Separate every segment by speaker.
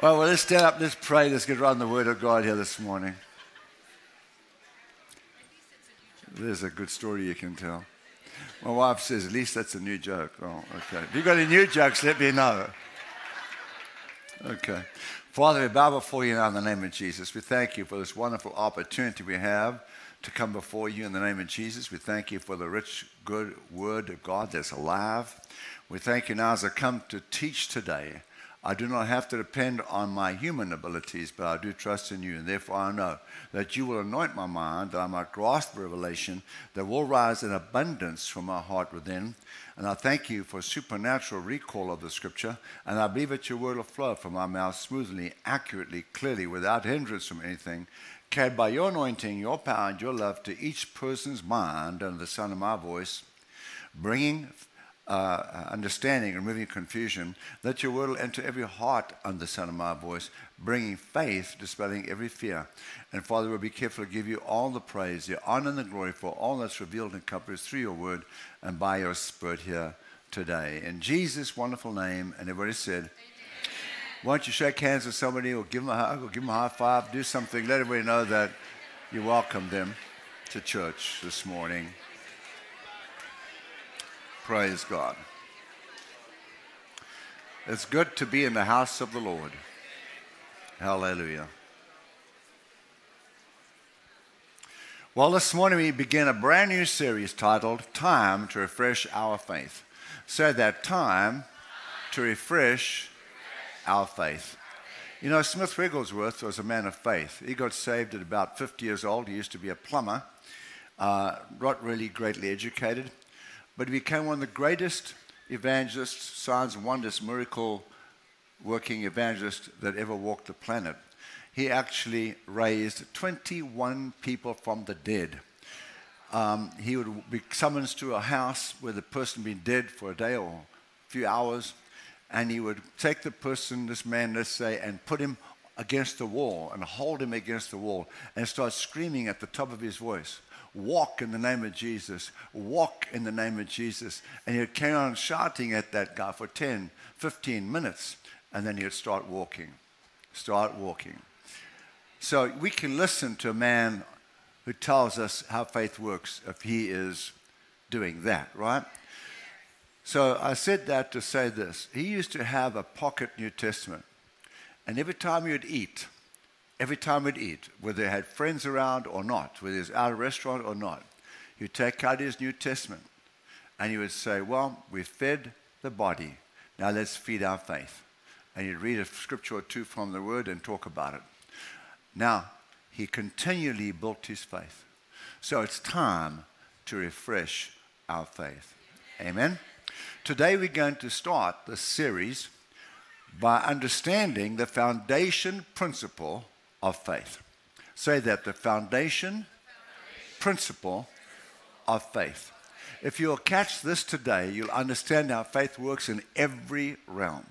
Speaker 1: well, let's stand up, let's pray, let's get around the Word of God here this morning. There's a good story you can tell. My wife says, at least that's a new joke. Oh, okay. If you've got any new jokes, let me know. Okay. Father, we bow before you now in the name of Jesus. We thank you for this wonderful opportunity we have to come before you in the name of Jesus. We thank you for the rich, good word of God that's alive. We thank you now as I come to teach today. I do not have to depend on my human abilities, but I do trust in you. And therefore, I know that you will anoint my mind, that I might grasp revelation that will rise in abundance from my heart within. And I thank you for supernatural recall of the scripture. And I believe that your word will flow from my mouth smoothly, accurately, clearly, without hindrance from anything, carried by your anointing, your power, and your love to each person's mind under the sound of my voice, bringing uh, understanding, removing confusion, Let your word enter every heart under the sound of my voice, bringing faith, dispelling every fear. And Father, we'll be careful to give you all the praise, the honor, and the glory for all that's revealed and accomplished through your word and by your spirit here today. In Jesus' wonderful name, and everybody said, Amen. Why don't you shake hands with somebody or give them a hug or give them a high five, do something, let everybody know that you welcome them to church this morning. Praise God. It's good to be in the house of the Lord. Hallelujah. Well, this morning we begin a brand new series titled Time to Refresh Our Faith. So that time to refresh our faith. You know, Smith Wigglesworth was a man of faith. He got saved at about 50 years old. He used to be a plumber, uh, not really greatly educated but he became one of the greatest evangelists, signs and wonders, miracle working evangelist that ever walked the planet. He actually raised 21 people from the dead. Um, he would be summoned to a house where the person had been dead for a day or a few hours, and he would take the person, this man, let's say, and put him against the wall and hold him against the wall and start screaming at the top of his voice walk in the name of Jesus, walk in the name of Jesus. And he'd carry on shouting at that guy for 10, 15 minutes, and then he'd start walking, start walking. So we can listen to a man who tells us how faith works if he is doing that, right? So I said that to say this. He used to have a pocket New Testament, and every time he would eat, every time we'd eat, whether he had friends around or not, whether it was at a restaurant or not, he'd take out his New Testament and he would say, Well, we fed the body, now let's feed our faith. And he'd read a scripture or two from the word and talk about it. Now, he continually built his faith. So it's time to refresh our faith. Amen. Today we're going to start the series by understanding the foundation principle of faith. Say that the foundation principle of faith. If you'll catch this today, you'll understand how faith works in every realm.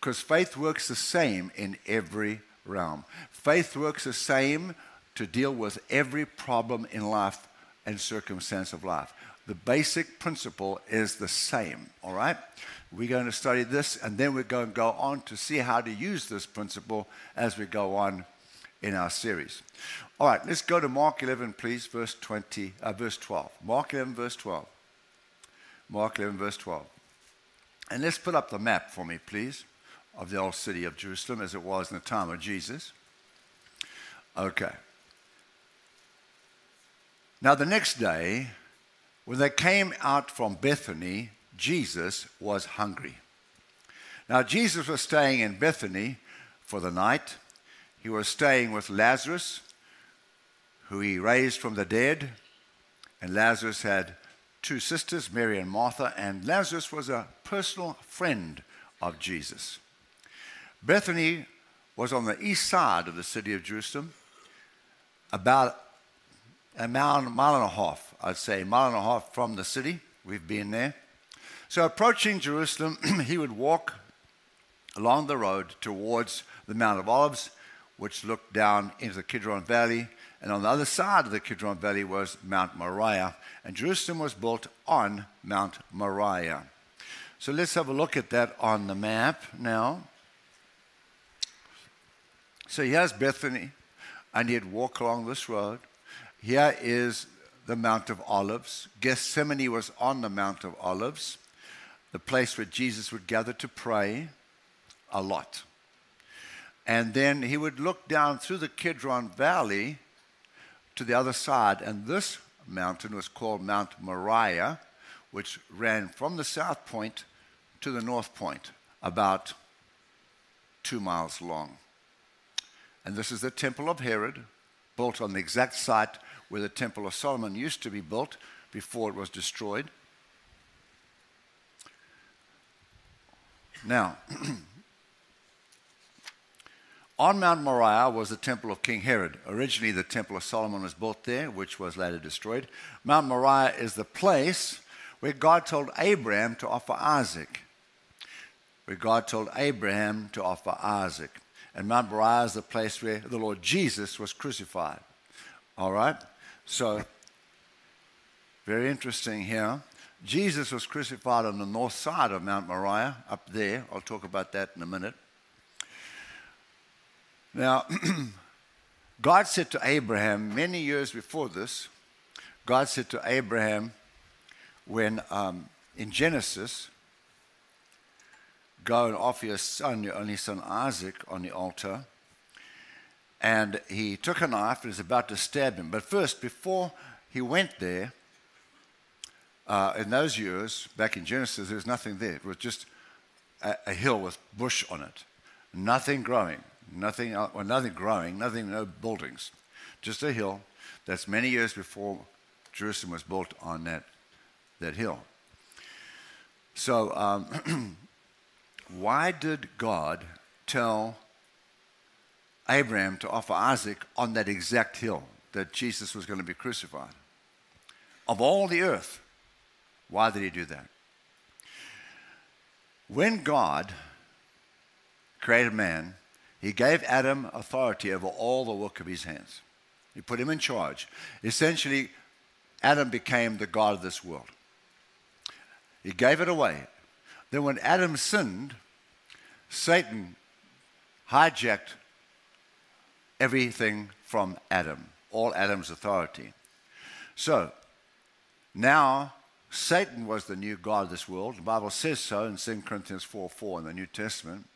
Speaker 1: Because faith works the same in every realm. Faith works the same to deal with every problem in life and circumstance of life. The basic principle is the same, all right? We're going to study this and then we're going to go on to see how to use this principle as we go on in our series. All right, let's go to Mark 11, please, verse 20, uh, verse 12. Mark 11, verse 12. Mark 11, verse 12. And let's put up the map for me, please, of the old city of Jerusalem as it was in the time of Jesus. Okay. Now, the next day, when they came out from Bethany, Jesus was hungry. Now, Jesus was staying in Bethany for the night he was staying with Lazarus, who he raised from the dead. And Lazarus had two sisters, Mary and Martha, and Lazarus was a personal friend of Jesus. Bethany was on the east side of the city of Jerusalem, about a mile, mile and a half, I'd say, a mile and a half from the city. We've been there. So, approaching Jerusalem, he would walk along the road towards the Mount of Olives which looked down into the Kidron Valley. And on the other side of the Kidron Valley was Mount Moriah. And Jerusalem was built on Mount Moriah. So let's have a look at that on the map now. So here's Bethany, and he'd walk along this road. Here is the Mount of Olives. Gethsemane was on the Mount of Olives, the place where Jesus would gather to pray a lot. And then he would look down through the Kidron Valley to the other side, and this mountain was called Mount Moriah, which ran from the south point to the north point, about two miles long. And this is the Temple of Herod, built on the exact site where the Temple of Solomon used to be built before it was destroyed. Now, on Mount Moriah was the temple of King Herod. Originally, the temple of Solomon was built there, which was later destroyed. Mount Moriah is the place where God told Abraham to offer Isaac. Where God told Abraham to offer Isaac. And Mount Moriah is the place where the Lord Jesus was crucified. All right? So, very interesting here. Jesus was crucified on the north side of Mount Moriah, up there. I'll talk about that in a minute. Now, God said to Abraham many years before this, God said to Abraham when um, in Genesis, go and offer your son, your only son Isaac, on the altar. And he took a knife and was about to stab him. But first, before he went there, uh, in those years, back in Genesis, there was nothing there. It was just a, a hill with bush on it, nothing growing, nothing, well, nothing growing, nothing, no buildings, just a hill. That's many years before Jerusalem was built on that, that hill. So, um, why did God tell Abraham to offer Isaac on that exact hill that Jesus was going to be crucified? Of all the earth, why did he do that? When God created man, he gave Adam authority over all the work of his hands. He put him in charge. Essentially, Adam became the God of this world. He gave it away. Then, when Adam sinned, Satan hijacked everything from Adam, all Adam's authority. So, now Satan was the new God of this world. The Bible says so in 2 Corinthians 4 4 in the New Testament.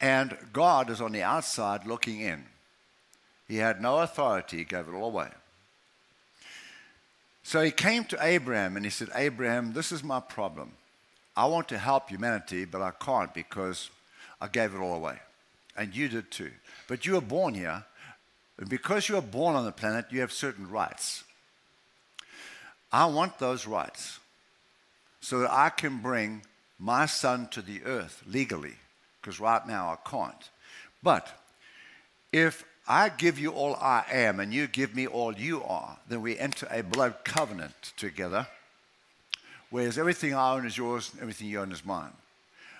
Speaker 1: And God is on the outside looking in. He had no authority, he gave it all away. So he came to Abraham and he said, Abraham, this is my problem. I want to help humanity, but I can't because I gave it all away. And you did too. But you were born here, and because you were born on the planet, you have certain rights. I want those rights so that I can bring my son to the earth legally because right now I can't. But if I give you all I am and you give me all you are, then we enter a blood covenant together, whereas everything I own is yours, and everything you own is mine.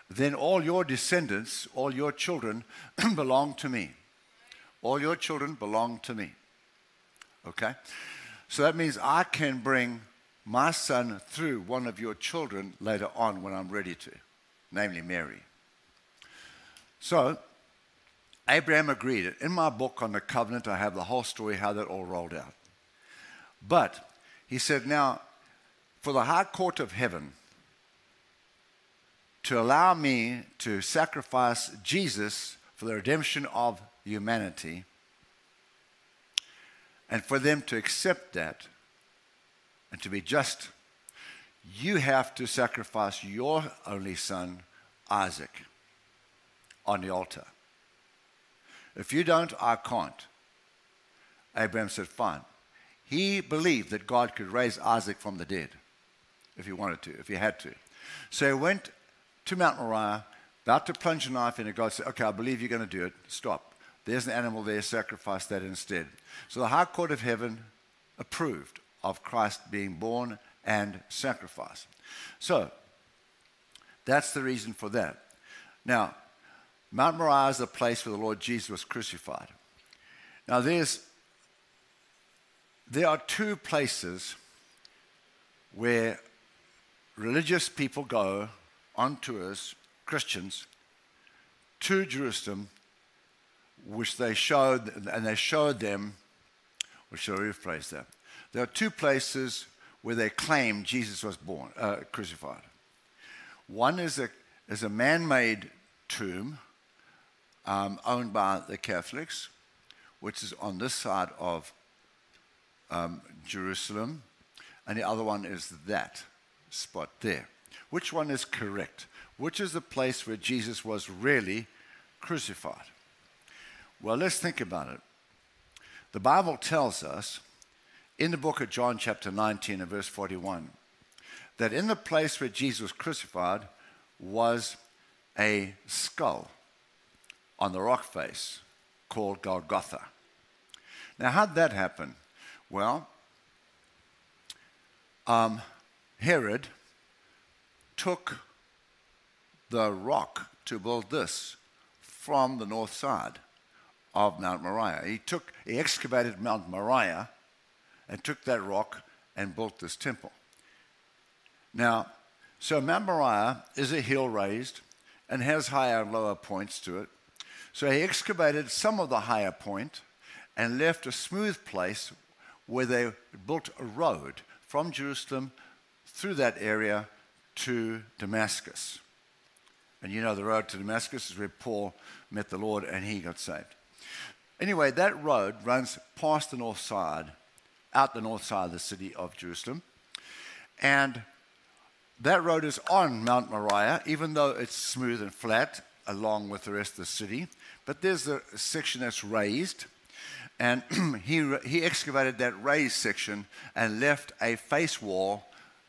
Speaker 1: Then all your descendants, all your children belong to me. All your children belong to me. Okay? So that means I can bring my son through one of your children later on when I'm ready to, namely Mary. So, Abraham agreed. In my book on the covenant, I have the whole story how that all rolled out. But he said, now, for the high court of heaven to allow me to sacrifice Jesus for the redemption of humanity, and for them to accept that and to be just, you have to sacrifice your only son, Isaac on the altar. If you don't, I can't. Abraham said, Fine. He believed that God could raise Isaac from the dead if he wanted to, if he had to. So he went to Mount Moriah, about to plunge a knife in, and God said, Okay, I believe you're going to do it. Stop. There's an animal there, sacrifice that instead. So the High Court of Heaven approved of Christ being born and sacrificed. So that's the reason for that. Now, Mount Moriah is the place where the Lord Jesus was crucified. Now, there's, there are two places where religious people go on tours, Christians, to Jerusalem which they showed, and they showed them, or shall I rephrase that? There are two places where they claim Jesus was born, uh, crucified. One is a, is a man made tomb um, owned by the Catholics, which is on this side of um, Jerusalem, and the other one is that spot there. Which one is correct? Which is the place where Jesus was really crucified? Well, let's think about it. The Bible tells us in the book of John, chapter 19, and verse 41, that in the place where Jesus was crucified was a skull on the rock face called Golgotha. Now, how'd that happen? Well, um, Herod took the rock to build this from the north side of Mount Moriah. He took, he excavated Mount Moriah and took that rock and built this temple. Now, so Mount Moriah is a hill raised and has higher and lower points to it. So he excavated some of the higher point and left a smooth place where they built a road from Jerusalem through that area to Damascus. And you know the road to Damascus is where Paul met the Lord and he got saved. Anyway, that road runs past the north side, out the north side of the city of Jerusalem. And that road is on Mount Moriah, even though it's smooth and flat along with the rest of the city. But there's a section that's raised. And he, he excavated that raised section and left a face wall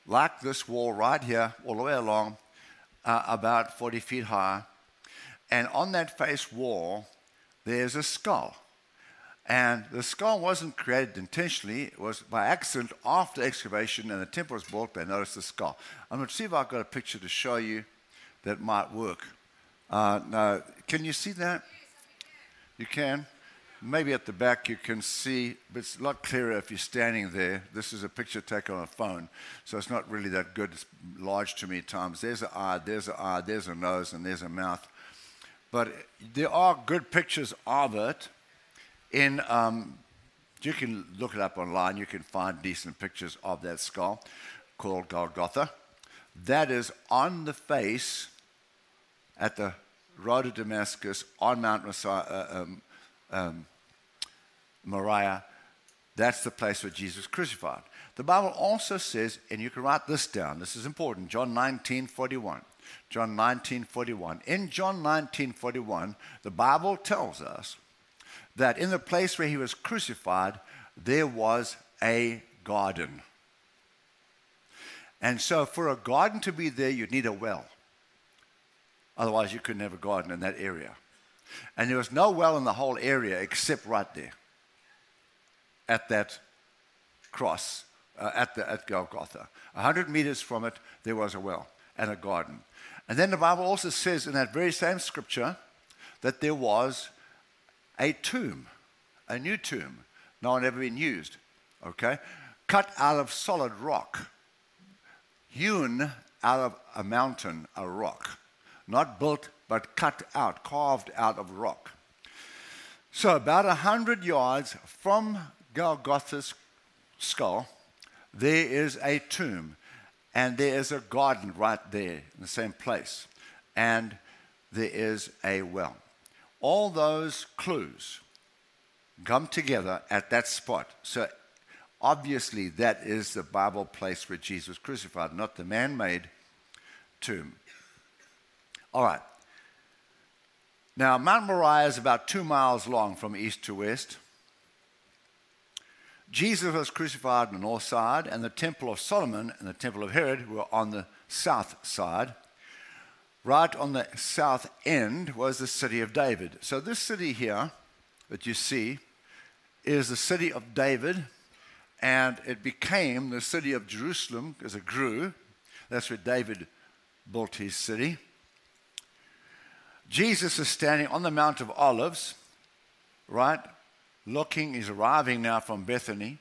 Speaker 1: like this wall right here, all the way along, uh, about 40 feet high. And on that face wall, there's a skull. And the skull wasn't created intentionally, it was by accident after excavation and the temple was built, they noticed the skull. I'm going to see if I've got a picture to show you that might work. Uh, now, can you see that? You can? Maybe at the back you can see, but it's a lot clearer if you're standing there. This is a picture taken on a phone, so it's not really that good. It's large too many times. There's an eye, there's an eye, there's a nose, and there's a mouth. But there are good pictures of it in, um, you can look it up online, you can find decent pictures of that skull called Golgotha. That is on the face at the road of Damascus on Mount Messiah, uh, um, um, Moriah. That's the place where Jesus crucified. The Bible also says, and you can write this down, this is important, John 19 41. John 19 41. In John 19 41, the Bible tells us that in the place where he was crucified, there was a garden. And so, for a garden to be there, you'd need a well. Otherwise, you couldn't have a garden in that area. And there was no well in the whole area except right there at that cross, uh, at, the, at Golgotha. A hundred meters from it, there was a well and a garden. And then the Bible also says in that very same scripture that there was a tomb, a new tomb, no one ever been used, okay? Cut out of solid rock, hewn out of a mountain, a rock. Not built, but cut out, carved out of rock. So, about a hundred yards from Golgotha's skull, there is a tomb, and there is a garden right there in the same place, and there is a well. All those clues come together at that spot. So obviously, that is the Bible place where Jesus was crucified, not the man made tomb. All right. Now, Mount Moriah is about two miles long from east to west. Jesus was crucified on the north side, and the Temple of Solomon and the Temple of Herod were on the south side. Right on the south end was the city of David. So, this city here that you see is the city of David, and it became the city of Jerusalem as it grew. That's where David built his city. Jesus is standing on the Mount of Olives, right? Looking, he's arriving now from Bethany,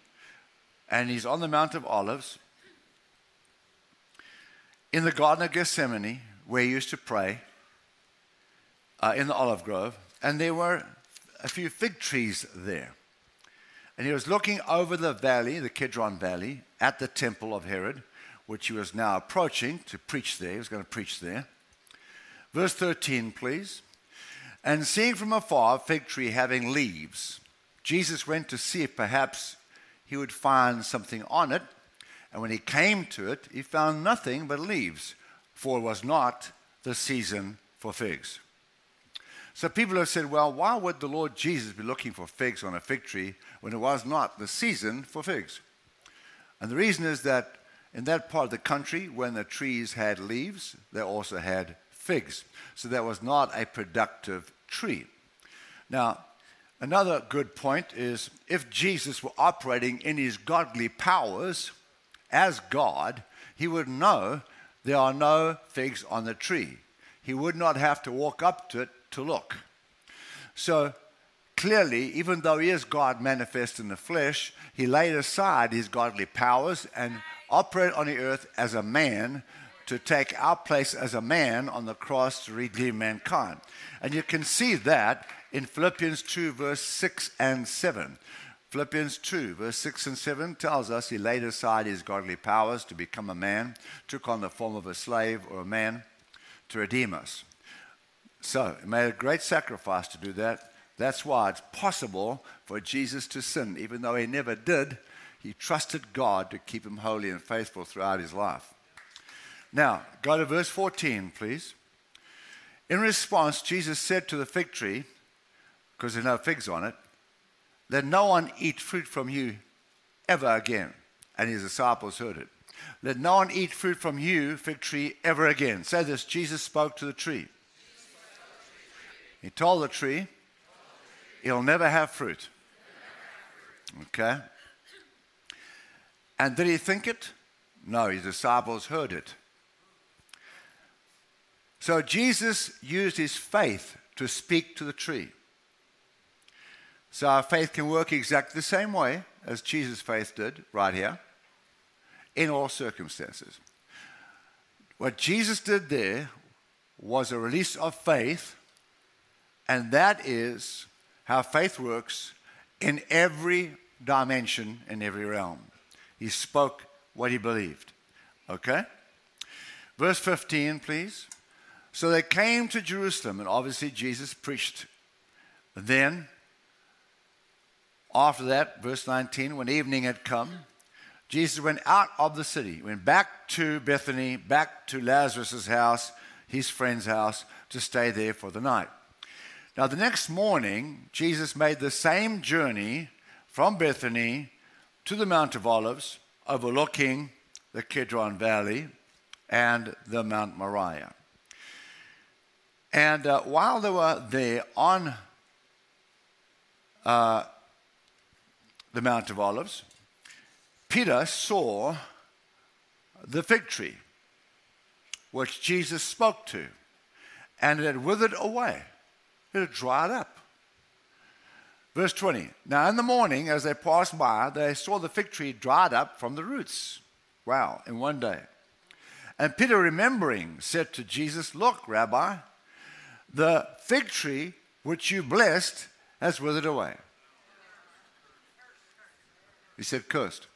Speaker 1: and he's on the Mount of Olives in the Garden of Gethsemane, where he used to pray uh, in the olive grove, and there were a few fig trees there. And he was looking over the valley, the Kidron Valley, at the temple of Herod, which he was now approaching to preach there. He was going to preach there. Verse 13, please. And seeing from afar a fig tree having leaves, Jesus went to see if perhaps he would find something on it. And when he came to it, he found nothing but leaves, for it was not the season for figs. So people have said, well, why would the Lord Jesus be looking for figs on a fig tree when it was not the season for figs? And the reason is that in that part of the country, when the trees had leaves, they also had figs. So that was not a productive tree. Now, another good point is if Jesus were operating in his godly powers as God, he would know there are no figs on the tree. He would not have to walk up to it to look. So clearly, even though he is God manifest in the flesh, he laid aside his godly powers and operated on the earth as a man to take our place as a man on the cross to redeem mankind. And you can see that in Philippians 2, verse 6 and 7. Philippians 2, verse 6 and 7 tells us he laid aside his godly powers to become a man, took on the form of a slave or a man to redeem us. So, he made a great sacrifice to do that. That's why it's possible for Jesus to sin. Even though he never did, he trusted God to keep him holy and faithful throughout his life. Now, go to verse 14, please. In response, Jesus said to the fig tree, because there's no figs on it, let no one eat fruit from you ever again. And his disciples heard it. Let no one eat fruit from you, fig tree, ever again. Say this Jesus spoke to the tree. He told the tree, he'll never have fruit. Okay? And did he think it? No, his disciples heard it. So Jesus used his faith to speak to the tree. So our faith can work exactly the same way as Jesus' faith did right here in all circumstances. What Jesus did there was a release of faith, and that is how faith works in every dimension, in every realm. He spoke what he believed. Okay? Verse 15, please. So they came to Jerusalem, and obviously Jesus preached. Then, after that, verse 19, when evening had come, Jesus went out of the city, went back to Bethany, back to Lazarus' house, his friend's house, to stay there for the night. Now, the next morning, Jesus made the same journey from Bethany to the Mount of Olives, overlooking the Kidron Valley and the Mount Moriah. And uh, while they were there on uh, the Mount of Olives, Peter saw the fig tree, which Jesus spoke to, and it had withered away. It had dried up. Verse 20 Now in the morning, as they passed by, they saw the fig tree dried up from the roots. Wow, in one day. And Peter, remembering, said to Jesus, Look, Rabbi, the fig tree which you blessed has withered away. He said, Cursed.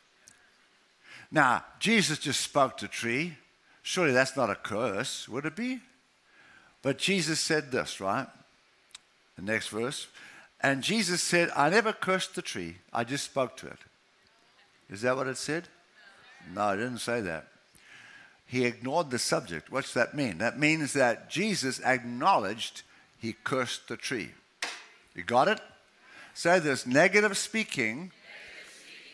Speaker 1: Now, Jesus just spoke to tree. Surely that's not a curse, would it be? But Jesus said this, right? The next verse. And Jesus said, I never cursed the tree, I just spoke to it. Is that what it said? No, it didn't say that. He ignored the subject. What's that mean? That means that Jesus acknowledged he cursed the tree. You got it? Say this negative speaking, negative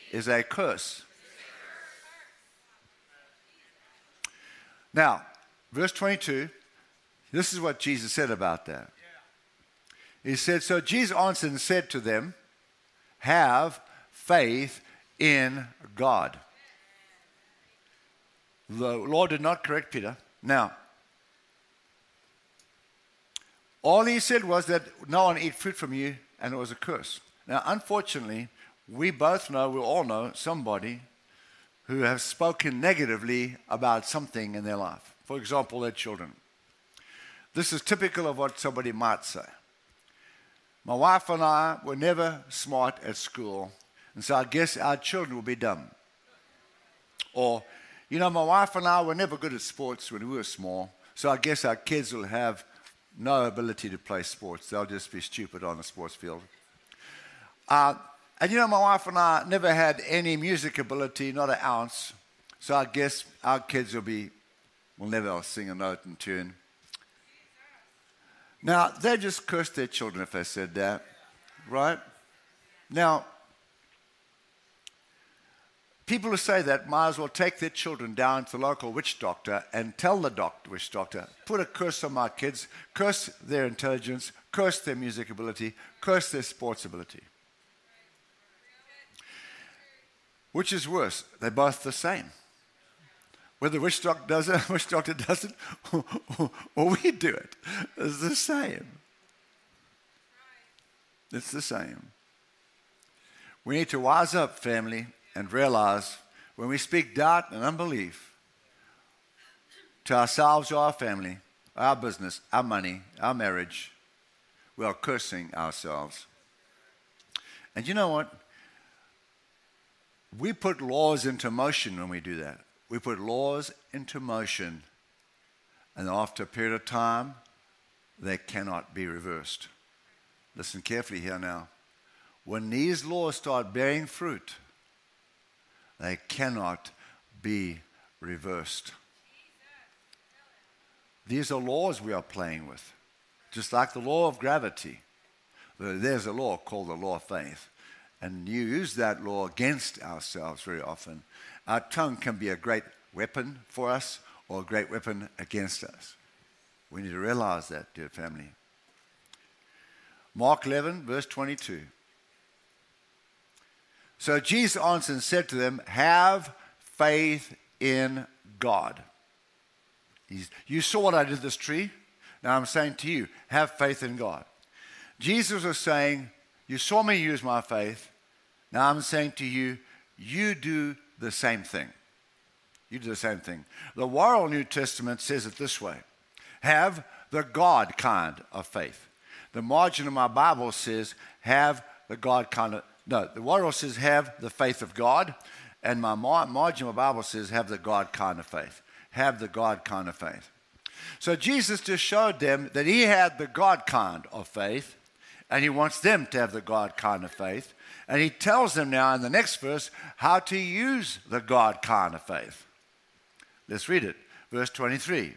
Speaker 1: speaking. is a curse. Now, verse 22, this is what Jesus said about that. He said, So Jesus answered and said to them, Have faith in God. The Lord did not correct Peter. Now, all he said was that no one eat fruit from you, and it was a curse. Now, unfortunately, we both know, we all know somebody who have spoken negatively about something in their life. For example, their children. This is typical of what somebody might say. My wife and I were never smart at school, and so I guess our children will be dumb. Or, you know, my wife and I were never good at sports when we were small, so I guess our kids will have no ability to play sports. They'll just be stupid on the sports field. Uh, and you know, my wife and I never had any music ability, not an ounce. So I guess our kids will be, will never sing a note in tune. Now, they just curse their children if they said that, right? Now, people who say that might as well take their children down to the local witch doctor and tell the doctor, witch doctor, put a curse on my kids, curse their intelligence, curse their music ability, curse their sports ability. Which is worse? They're both the same. Whether witch doctor does it, witch doctor doesn't, or we do it, it's the same. It's the same. We need to wise up, family, and realize when we speak doubt and unbelief to ourselves or our family, our business, our money, our marriage, we are cursing ourselves. And you know what? We put laws into motion when we do that. We put laws into motion, and after a period of time, they cannot be reversed. Listen carefully here now. When these laws start bearing fruit, they cannot be reversed. These are laws we are playing with, just like the law of gravity. There's a law called the law of faith. And you use that law against ourselves very often. Our tongue can be a great weapon for us or a great weapon against us. We need to realize that, dear family. Mark 11, verse 22. So Jesus answered and said to them, Have faith in God. He's, you saw what I did this tree. Now I'm saying to you, have faith in God. Jesus was saying, You saw me use my faith. Now I'm saying to you, you do the same thing. You do the same thing. The Worrell New Testament says it this way have the God kind of faith. The margin of my Bible says, have the God kind of, no, the Worrell says, have the faith of God. And my margin of my Bible says, have the God kind of faith. Have the God kind of faith. So Jesus just showed them that he had the God kind of faith, and he wants them to have the God kind of faith. And he tells them now in the next verse how to use the God kind of faith. Let's read it. Verse 23.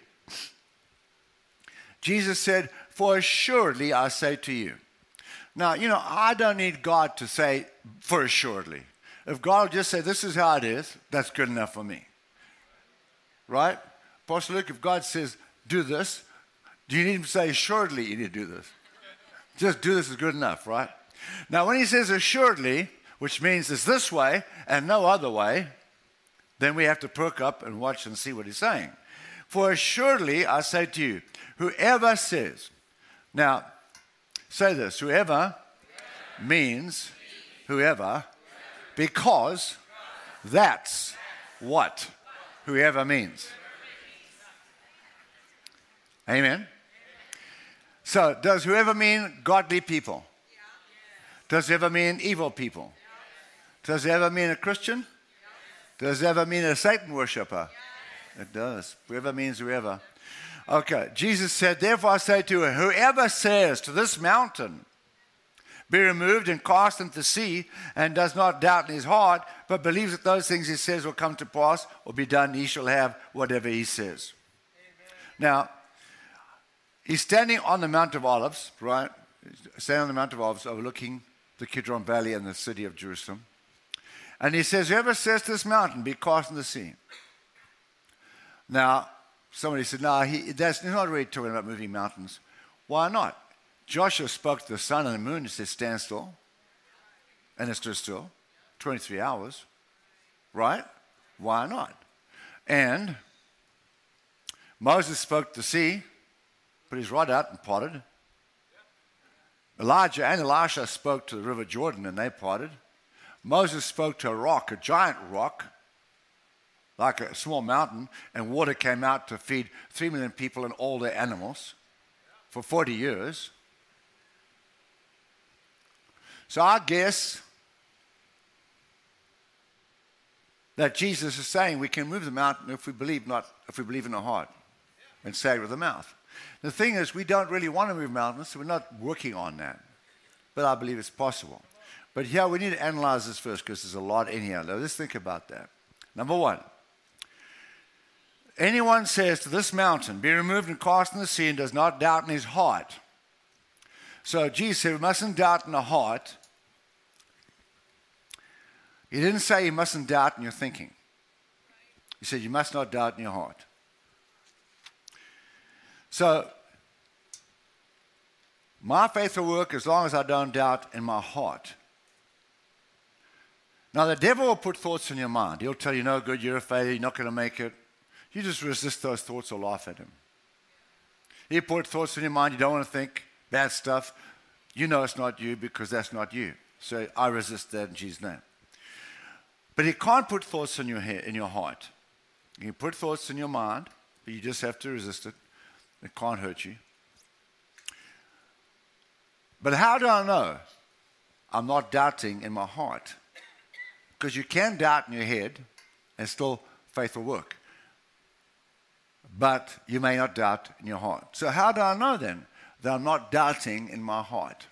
Speaker 1: Jesus said, For assuredly I say to you. Now, you know, I don't need God to say, For assuredly. If God just say, This is how it is, that's good enough for me. Right? Pastor Luke, if God says, Do this, do you need him to say, Assuredly you need to do this? Just do this is good enough, right? Now, when he says assuredly, which means it's this way and no other way, then we have to perk up and watch and see what he's saying. For assuredly, I say to you, whoever says, now say this, whoever means whoever, because that's what whoever means. Amen. So, does whoever mean godly people? Does it ever mean evil people? Does it ever mean a Christian? Does it ever mean a Satan worshiper? It does. Whoever means whoever. Okay, Jesus said, Therefore I say to you, whoever says to this mountain, be removed and cast into the sea, and does not doubt in his heart, but believes that those things he says will come to pass or be done, he shall have whatever he says. Amen. Now, he's standing on the Mount of Olives, right? Standing on the Mount of Olives, overlooking the Kidron Valley and the city of Jerusalem. And he says, Whoever says to this mountain, be cast in the sea. Now, somebody said, No, he, that's, he's not really talking about moving mountains. Why not? Joshua spoke to the sun and the moon and said, Stand still. And it stood still 23 hours. Right? Why not? And Moses spoke to the sea, put his rod out and parted. Elijah and Elisha spoke to the river Jordan and they parted. Moses spoke to a rock, a giant rock, like a small mountain, and water came out to feed three million people and all their animals for 40 years. So I guess that Jesus is saying we can move the mountain if we believe not if we believe in the heart and say it with the mouth. The thing is, we don't really want to move mountains, so we're not working on that. But I believe it's possible. But here we need to analyze this first because there's a lot in here. let's think about that. Number one, anyone says to this mountain, be removed and cast in the sea, and does not doubt in his heart. So Jesus said, we mustn't doubt in the heart he didn't say you mustn't doubt in your thinking. He said you must not doubt in your heart. So, my faith will work as long as I don't doubt in my heart. Now, the devil will put thoughts in your mind. He'll tell you, no good, you're a failure, you're not going to make it. You just resist those thoughts or laugh at him. He put thoughts in your mind, you don't want to think bad stuff. You know it's not you because that's not you. So I resist that in Jesus' name. But he can't put thoughts in your head, in your heart. You can put thoughts in your mind, but you just have to resist it. It can't hurt you. But how do I know I'm not doubting in my heart? Because you can doubt in your head and still faith will work. But you may not doubt in your heart. So, how do I know then that I'm not doubting in my heart?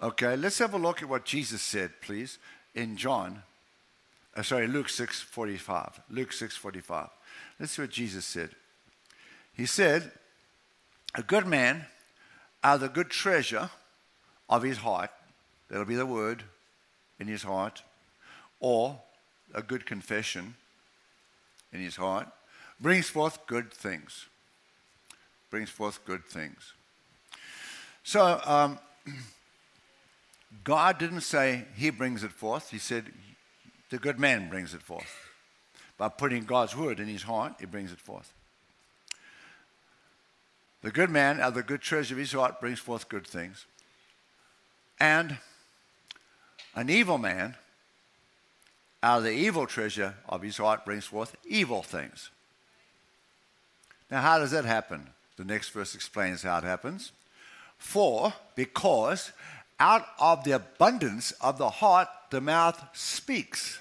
Speaker 1: Okay, let's have a look at what Jesus said, please, in John. Uh, sorry, Luke 6:45. Luke 6:45. Let's see what Jesus said. He said, "A good man out of the good treasure of his heart, that'll be the word in his heart, or a good confession in his heart, brings forth good things. Brings forth good things." So. Um, God didn't say he brings it forth. He said the good man brings it forth. By putting God's word in his heart, he brings it forth. The good man, out of the good treasure of his heart, brings forth good things. And an evil man, out of the evil treasure of his heart, brings forth evil things. Now, how does that happen? The next verse explains how it happens. For, because out of the abundance of the heart, the mouth speaks.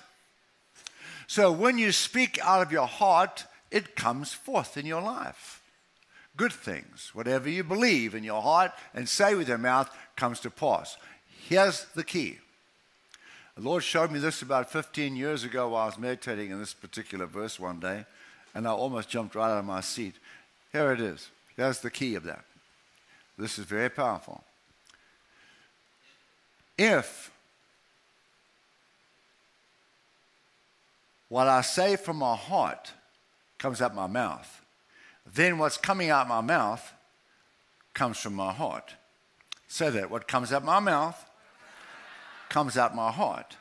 Speaker 1: So when you speak out of your heart, it comes forth in your life. Good things, whatever you believe in your heart and say with your mouth, comes to pass. Here's the key. The Lord showed me this about 15 years ago while I was meditating in this particular verse one day, and I almost jumped right out of my seat. Here it is. That's the key of that. This is very powerful. If what I say from my heart comes out my mouth, then what's coming out my mouth comes from my heart. Say that what comes out my mouth comes out my heart.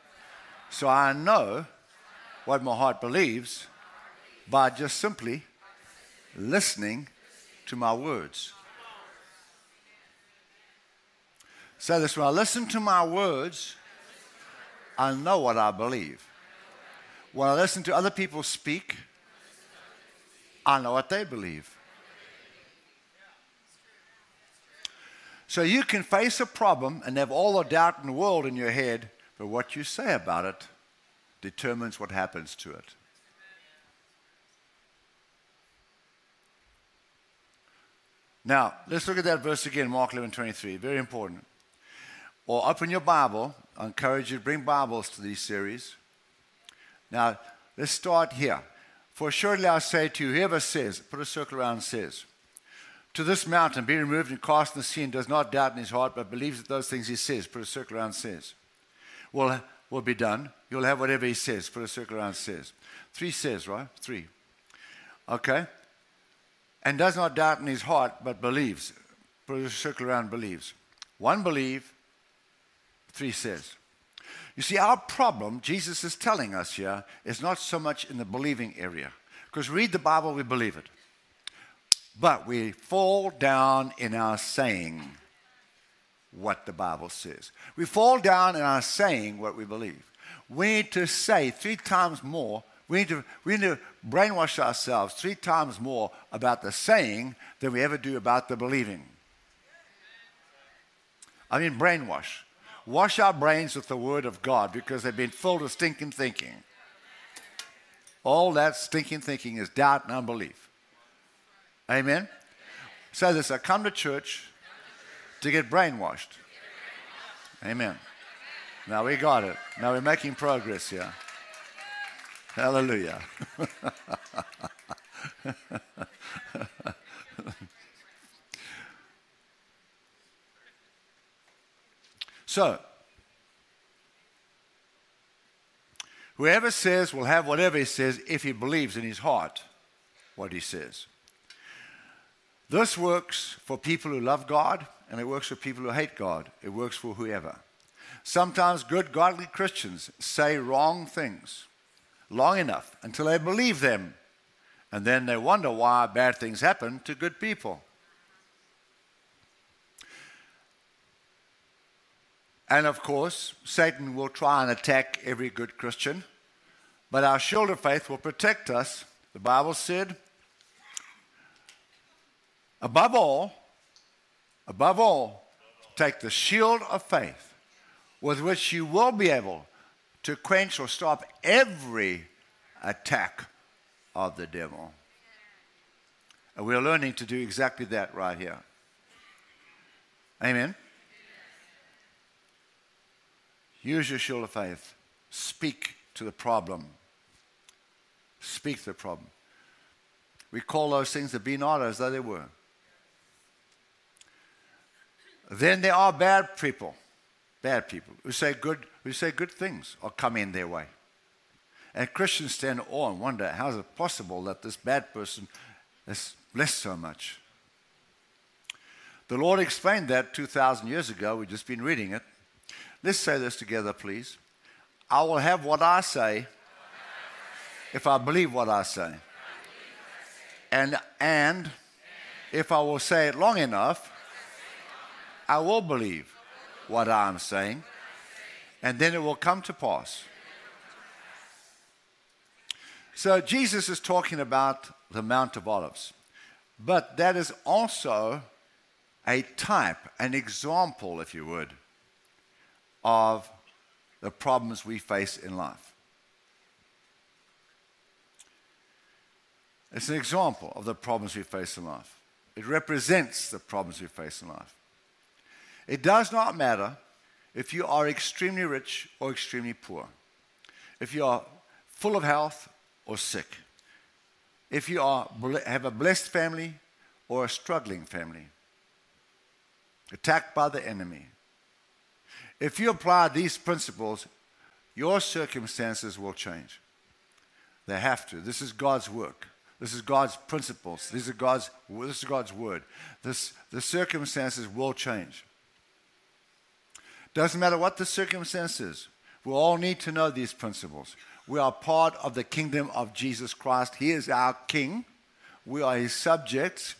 Speaker 1: So I know what my heart believes by just simply listening to my words. So this when I listen to my words, I know what I believe. When I listen to other people speak, I know what they believe. So you can face a problem and have all the doubt in the world in your head, but what you say about it determines what happens to it. Now, let's look at that verse again, Mark 11 23. Very important or open your Bible. I encourage you to bring Bibles to these series. Now, let's start here. For surely I say to you, whoever says, put a circle around says, to this mountain, be removed and cast in the sea, and does not doubt in his heart, but believes that those things he says, put a circle around says, will, will be done. You'll have whatever he says, put a circle around says. Three says, right? Three. Okay? And does not doubt in his heart, but believes. Put a circle around believes. One believe, 3 says. You see, our problem, Jesus is telling us here, is not so much in the believing area. Because read the Bible, we believe it. But we fall down in our saying what the Bible says. We fall down in our saying what we believe. We need to say three times more. We need to, we need to brainwash ourselves three times more about the saying than we ever do about the believing. I mean, brainwash. Wash our brains with the Word of God because they've been filled with stinking thinking. All that stinking thinking is doubt and unbelief. Amen? So this, I come to church to get brainwashed. Amen. Now we got it. Now we're making progress here. Hallelujah. so, whoever says will have whatever he says if he believes in his heart what he says. This works for people who love God and it works for people who hate God. It works for whoever. Sometimes good, godly Christians say wrong things long enough until they believe them, and then they wonder why bad things happen to good people. And of course, Satan will try and attack every good Christian, but our shield of faith will protect us. The Bible said, above all, above all, take the shield of faith with which you will be able to quench or stop every attack of the devil. And we're learning to do exactly that right here. Amen. Use your shield of faith. Speak to the problem. Speak to the problem. We call those things that be not as though they were. Then there are bad people bad people who say good, who say good things or come in their way. And Christians stand in awe and wonder how is it possible that this bad person is blessed so much? The Lord explained that 2,000 years ago. We've just been reading it. Let's say this together, please. I will have what I say if I believe what I say. And, and if I will say it long enough, I will believe what I'm saying, and then it will come to pass. So Jesus is talking about the Mount of Olives, but that is also a type, an example, if you would, of the problems we face in life. It's an example of the problems we face in life. It represents the problems we face in life. It does not matter if you are extremely rich or extremely poor, if you are full of health or sick, if you are, have a blessed family or a struggling family, attacked by the enemy. If you apply these principles, your circumstances will change. They have to. This is God's work. This is God's principles. These are God's, this is God's word. This, the circumstances will change. Doesn't matter what the circumstances, we all need to know these principles. We are part of the kingdom of Jesus Christ. He is our king. We are his subjects.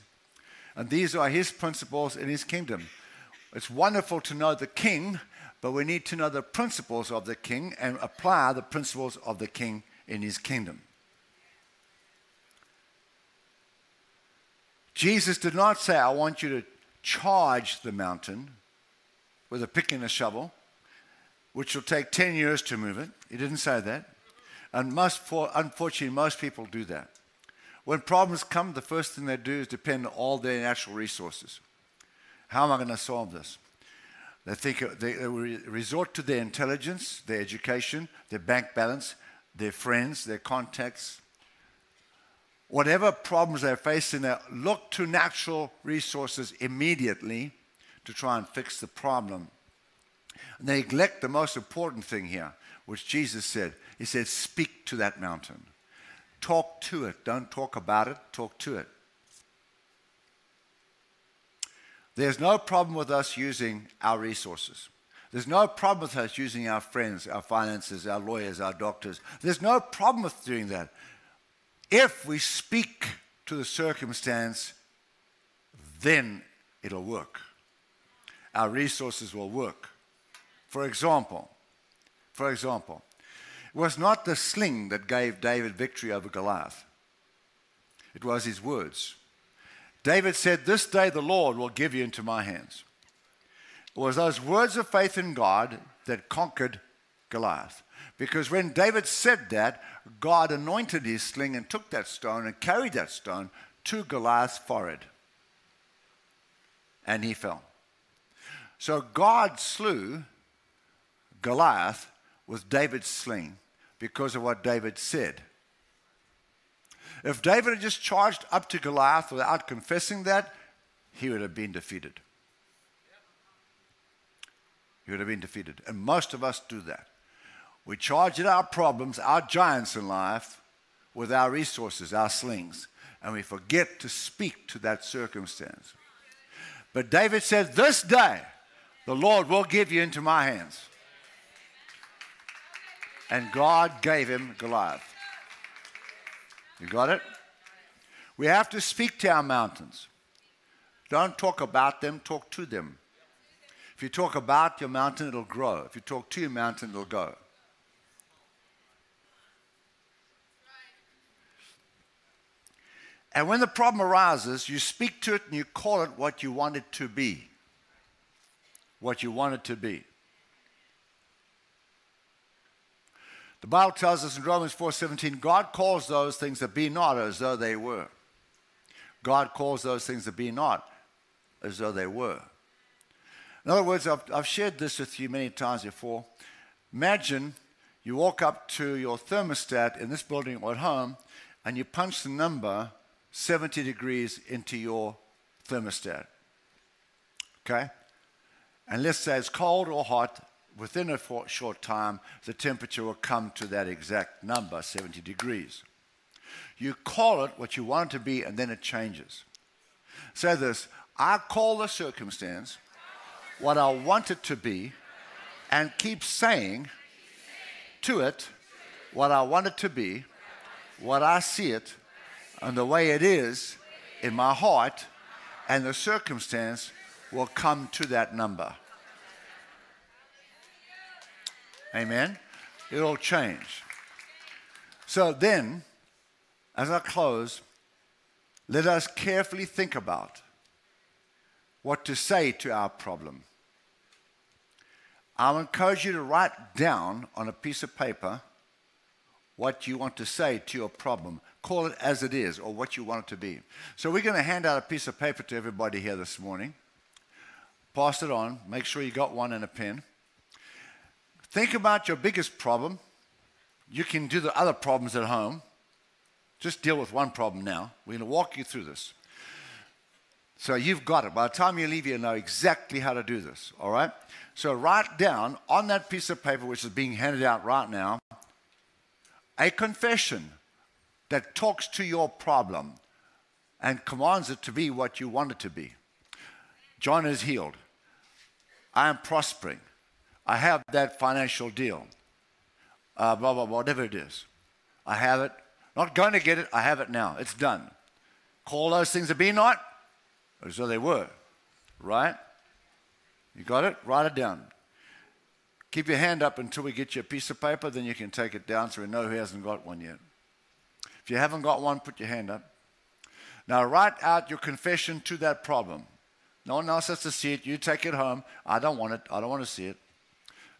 Speaker 1: And these are his principles in his kingdom. It's wonderful to know the king, but we need to know the principles of the king and apply the principles of the king in his kingdom. Jesus did not say, I want you to charge the mountain with a pick and a shovel, which will take 10 years to move it. He didn't say that. And most, for, unfortunately, most people do that. When problems come, the first thing they do is depend on all their natural resources. How am I going to solve this? They think they resort to their intelligence, their education, their bank balance, their friends, their contacts. Whatever problems they're facing, they look to natural resources immediately to try and fix the problem. And they neglect the most important thing here, which Jesus said. He said, Speak to that mountain. Talk to it. Don't talk about it, talk to it. There's no problem with us using our resources. There's no problem with us using our friends, our finances, our lawyers, our doctors. There's no problem with doing that. If we speak to the circumstance, then it'll work our resources will work. For example, for example, it was not the sling that gave David victory over Goliath. It was his words. David said, This day the Lord will give you into my hands. It was those words of faith in God that conquered Goliath. Because when David said that, God anointed his sling and took that stone and carried that stone to Goliath's forehead. And he fell. So God slew Goliath with David's sling because of what David said. If David had just charged up to Goliath without confessing that, he would have been defeated. He would have been defeated. And most of us do that. We charge at our problems, our giants in life, with our resources, our slings, and we forget to speak to that circumstance. But David said, This day the Lord will give you into my hands. And God gave him Goliath. You got it? We have to speak to our mountains. Don't talk about them, talk to them. If you talk about your mountain, it'll grow. If you talk to your mountain, it'll go. And when the problem arises, you speak to it and you call it what you want it to be. What you want it to be. The Bible tells us in Romans 4:17, God calls those things that be not as though they were. God calls those things that be not as though they were. In other words, I've, I've shared this with you many times before. Imagine you walk up to your thermostat in this building or at home and you punch the number 70 degrees into your thermostat. Okay? And let's say it's cold or hot, within a short time, the temperature will come to that exact number, 70 degrees. You call it what you want it to be, and then it changes. Say this I call the circumstance what I want it to be, and keep saying to it what I want it to be, what I see it, and the way it is in my heart, and the circumstance will come to that number. Amen? It'll change. So then, as I close, let us carefully think about what to say to our problem. I'll encourage you to write down on a piece of paper what you want to say to your problem. Call it as it is or what you want it to be. So, we're going to hand out a piece of paper to everybody here this morning. Pass it on. Make sure you got one and a pen. Think about your biggest problem. You can do the other problems at home. Just deal with one problem now. We're going to walk you through this. So you've got it. By the time you leave, you'll know exactly how to do this. All right? So write down on that piece of paper, which is being handed out right now, a confession that talks to your problem and commands it to be what you want it to be. John is healed. I am prospering. I have that financial deal. Uh, blah, blah, blah, whatever it is. I have it. Not going to get it. I have it now. It's done. Call those things that be not as though they were. Right? You got it? Write it down. Keep your hand up until we get you a piece of paper, then you can take it down so we know who hasn't got one yet. If you haven't got one, put your hand up. Now write out your confession to that problem. No one else has to see it. You take it home. I don't want it. I don't want to see it.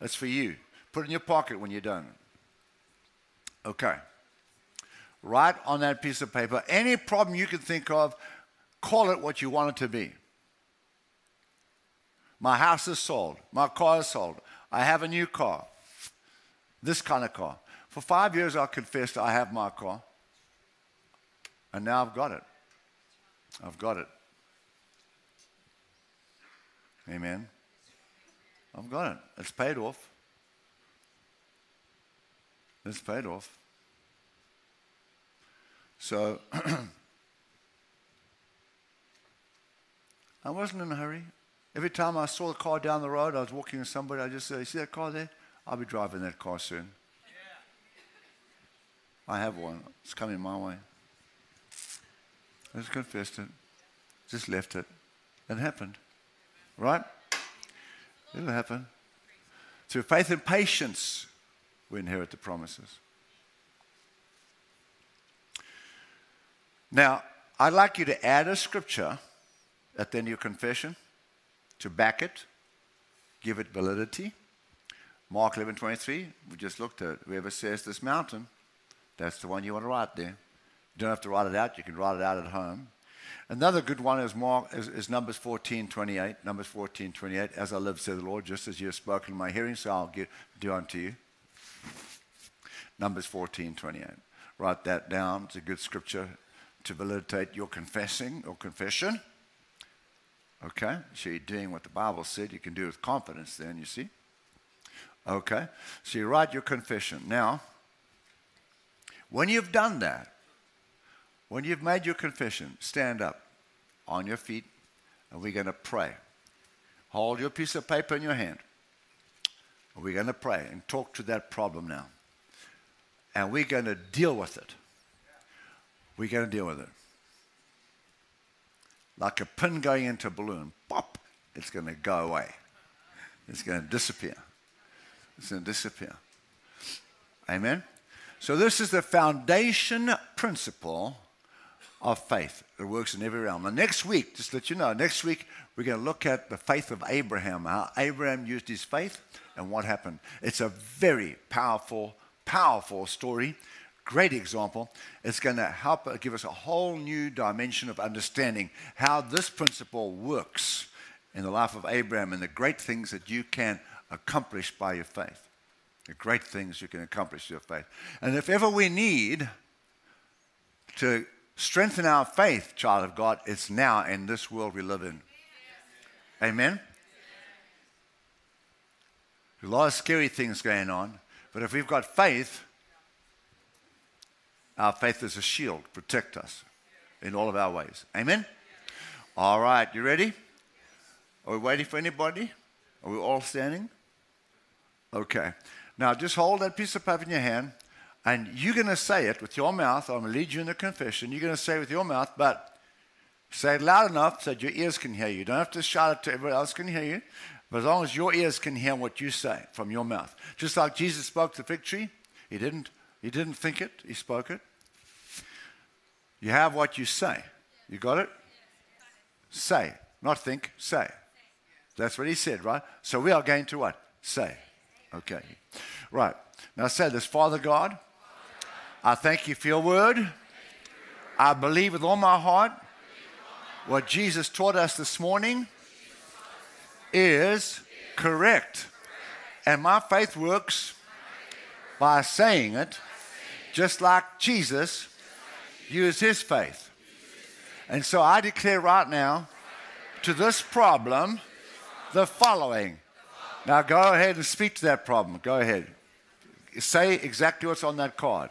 Speaker 1: It's for you. Put it in your pocket when you're done. Okay. Write on that piece of paper any problem you can think of, call it what you want it to be. My house is sold. My car is sold. I have a new car. This kind of car. For five years, I confessed I have my car. And now I've got it. I've got it. Amen. I've got it. It's paid off. It's paid off. So I wasn't in a hurry. Every time I saw a car down the road, I was walking with somebody, I just said, You see that car there? I'll be driving that car soon. I have one. It's coming my way. I just confessed it. Just left it. It happened. Right? It'll happen. Through faith and patience, we inherit the promises. Now, I'd like you to add a scripture at the end of your confession to back it. give it validity. Mark 11 23, we just looked at it. Whoever says this mountain, that's the one you want to write there. You don't have to write it out, you can write it out at home. Another good one is, Mark, is, is Numbers 14 28. Numbers 14 28. As I live, says the Lord, just as you have spoken in my hearing, so I'll give, do unto you. Numbers 14 28. Write that down. It's a good scripture to validate your confessing or confession. Okay? So you're doing what the Bible said. You can do it with confidence then, you see? Okay? So you write your confession. Now, when you've done that, when you've made your confession, stand up on your feet and we're going to pray. Hold your piece of paper in your hand. We're going to pray and talk to that problem now. And we're going to deal with it. We're going to deal with it. Like a pin going into a balloon, pop, it's going to go away. It's going to disappear. It's going to disappear. Amen? So, this is the foundation principle of faith that works in every realm. Now, next week, just let you know, next week we're going to look at the faith of Abraham, how Abraham used his faith and what happened. It's a very powerful, powerful story, great example. It's going to help uh, give us a whole new dimension of understanding how this principle works in the life of Abraham and the great things that you can accomplish by your faith. The great things you can accomplish your faith. And if ever we need to strengthen our faith, child of God, it's now in this world we live in. Amen? A lot of scary things going on, but if we've got faith, our faith is a shield, protect us in all of our ways. Amen? All right, you ready? Are we waiting for anybody? Are we all standing? Okay. Now just hold that piece of paper in your hand. And you're going to say it with your mouth. I'm going to lead you in the confession. You're going to say it with your mouth, but say it loud enough so that your ears can hear you. You don't have to shout it to everyone else can hear you, but as long as your ears can hear what you say from your mouth. Just like Jesus spoke the fig tree, he didn't, he didn't think it, he spoke it. You have what you say. You got it? Say, not think, say. That's what he said, right? So we are going to what? Say. Okay. Right. Now say this Father God, I thank you for your word. I believe with all my heart what Jesus taught us this morning is correct. And my faith works by saying it, just like Jesus used his faith. And so I declare right now to this problem the following. Now go ahead and speak to that problem. Go ahead. Say exactly what's on that card.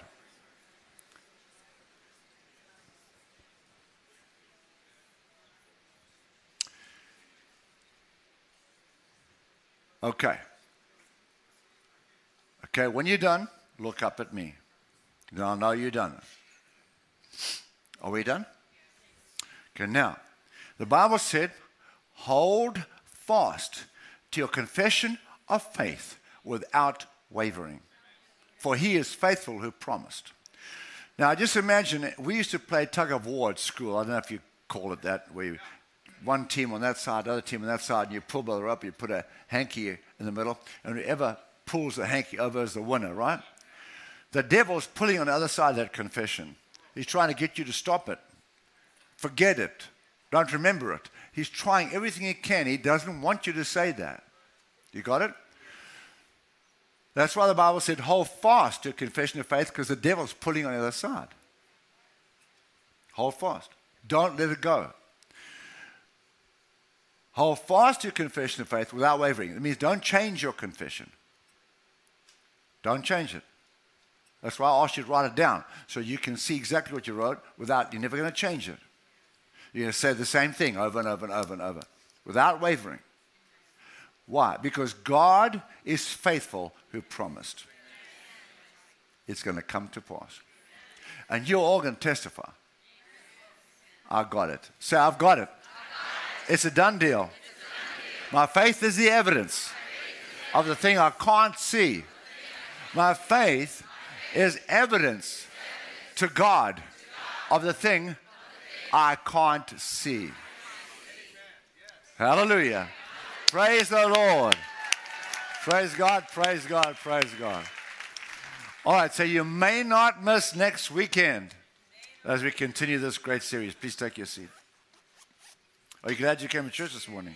Speaker 1: Okay. Okay, when you're done, look up at me. Then I'll know you're done. Are we done? Okay, now, the Bible said, hold fast to your confession of faith without wavering. For he is faithful who promised. Now, just imagine, we used to play tug of war at school. I don't know if you call it that, where one team on that side, other team on that side, and you pull brother up, you put a hanky in the middle, and whoever pulls the hanky over is the winner, right? The devil's pulling on the other side of that confession. He's trying to get you to stop it. Forget it. Don't remember it. He's trying everything he can. He doesn't want you to say that. You got it? That's why the Bible said, hold fast to confession of faith because the devil's pulling on the other side. Hold fast. Don't let it go. Hold fast to your confession of faith without wavering. It means don't change your confession. Don't change it. That's why I asked you to write it down so you can see exactly what you wrote without, you're never going to change it. You're going to say the same thing over and over and over and over without wavering. Why? Because God is faithful who promised. It's going to come to pass. And you're all going to testify. I got it. Say, I've got it. It's a done deal. My faith is the evidence of the thing I can't see. My faith is evidence to God of the thing I can't see. Hallelujah. Praise the Lord. praise God, praise God, praise God. All right, so you may not miss next weekend as we continue this great series. Please take your seat. Are you glad you came to church this morning?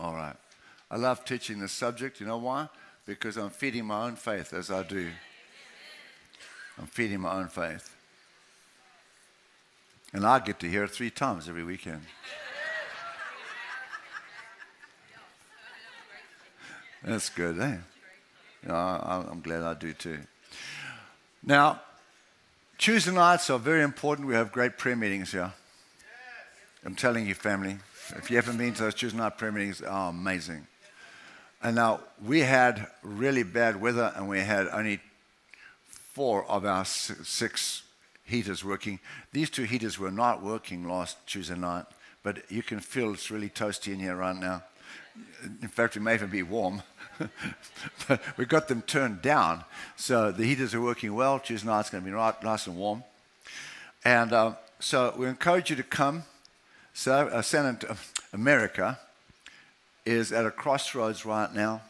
Speaker 1: All right. I love teaching this subject. You know why? Because I'm feeding my own faith as I do. I'm feeding my own faith. And I get to hear it three times every weekend. That's good, eh? Yeah, I'm glad I do too. Now, Tuesday nights are very important. We have great prayer meetings here. I'm telling you, family, if you haven't been to those Tuesday night prayer meetings, are amazing. And now we had really bad weather, and we had only four of our six heaters working. These two heaters were not working last Tuesday night, but you can feel it's really toasty in here right now. In fact, it may even be warm. but we got them turned down, so the heaters are working well. Tuesday night's going to be right, nice and warm. And uh, so we encourage you to come. So, uh, San America is at a crossroads right now,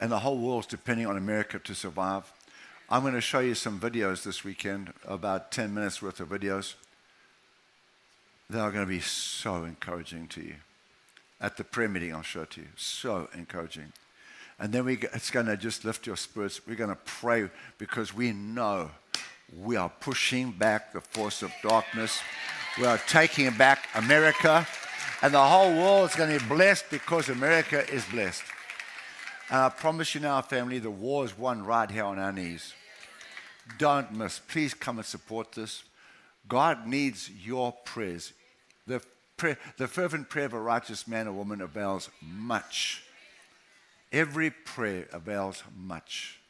Speaker 1: and the whole world's depending on America to survive. I'm going to show you some videos this weekend, about 10 minutes worth of videos. That are going to be so encouraging to you. At the prayer meeting, I'll show it to you. So encouraging. And then we, it's going to just lift your spirits. We're going to pray because we know we are pushing back the force of darkness. We are taking back America. And the whole world is going to be blessed because America is blessed. And I promise you now, family, the war is won right here on our knees. Don't miss. Please come and support this. God needs your prayers. The, prayer, the fervent prayer of a righteous man or woman avails much. Every prayer avails much.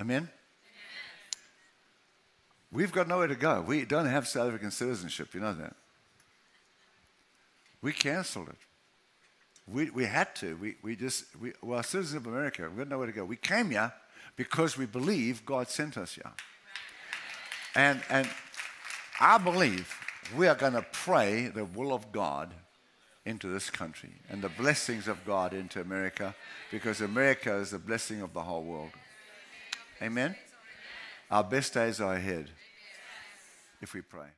Speaker 1: Amen? We've got nowhere to go. We don't have South African citizenship. You know that. We canceled it. We, we had to. We, we just, we, well, citizens of America, We've got nowhere to go. We came here because we believe God sent us here. And, and I believe we are going to pray the will of God into this country and the blessings of God into America because America is the blessing of the whole world. Amen? Our best days are ahead if we pray.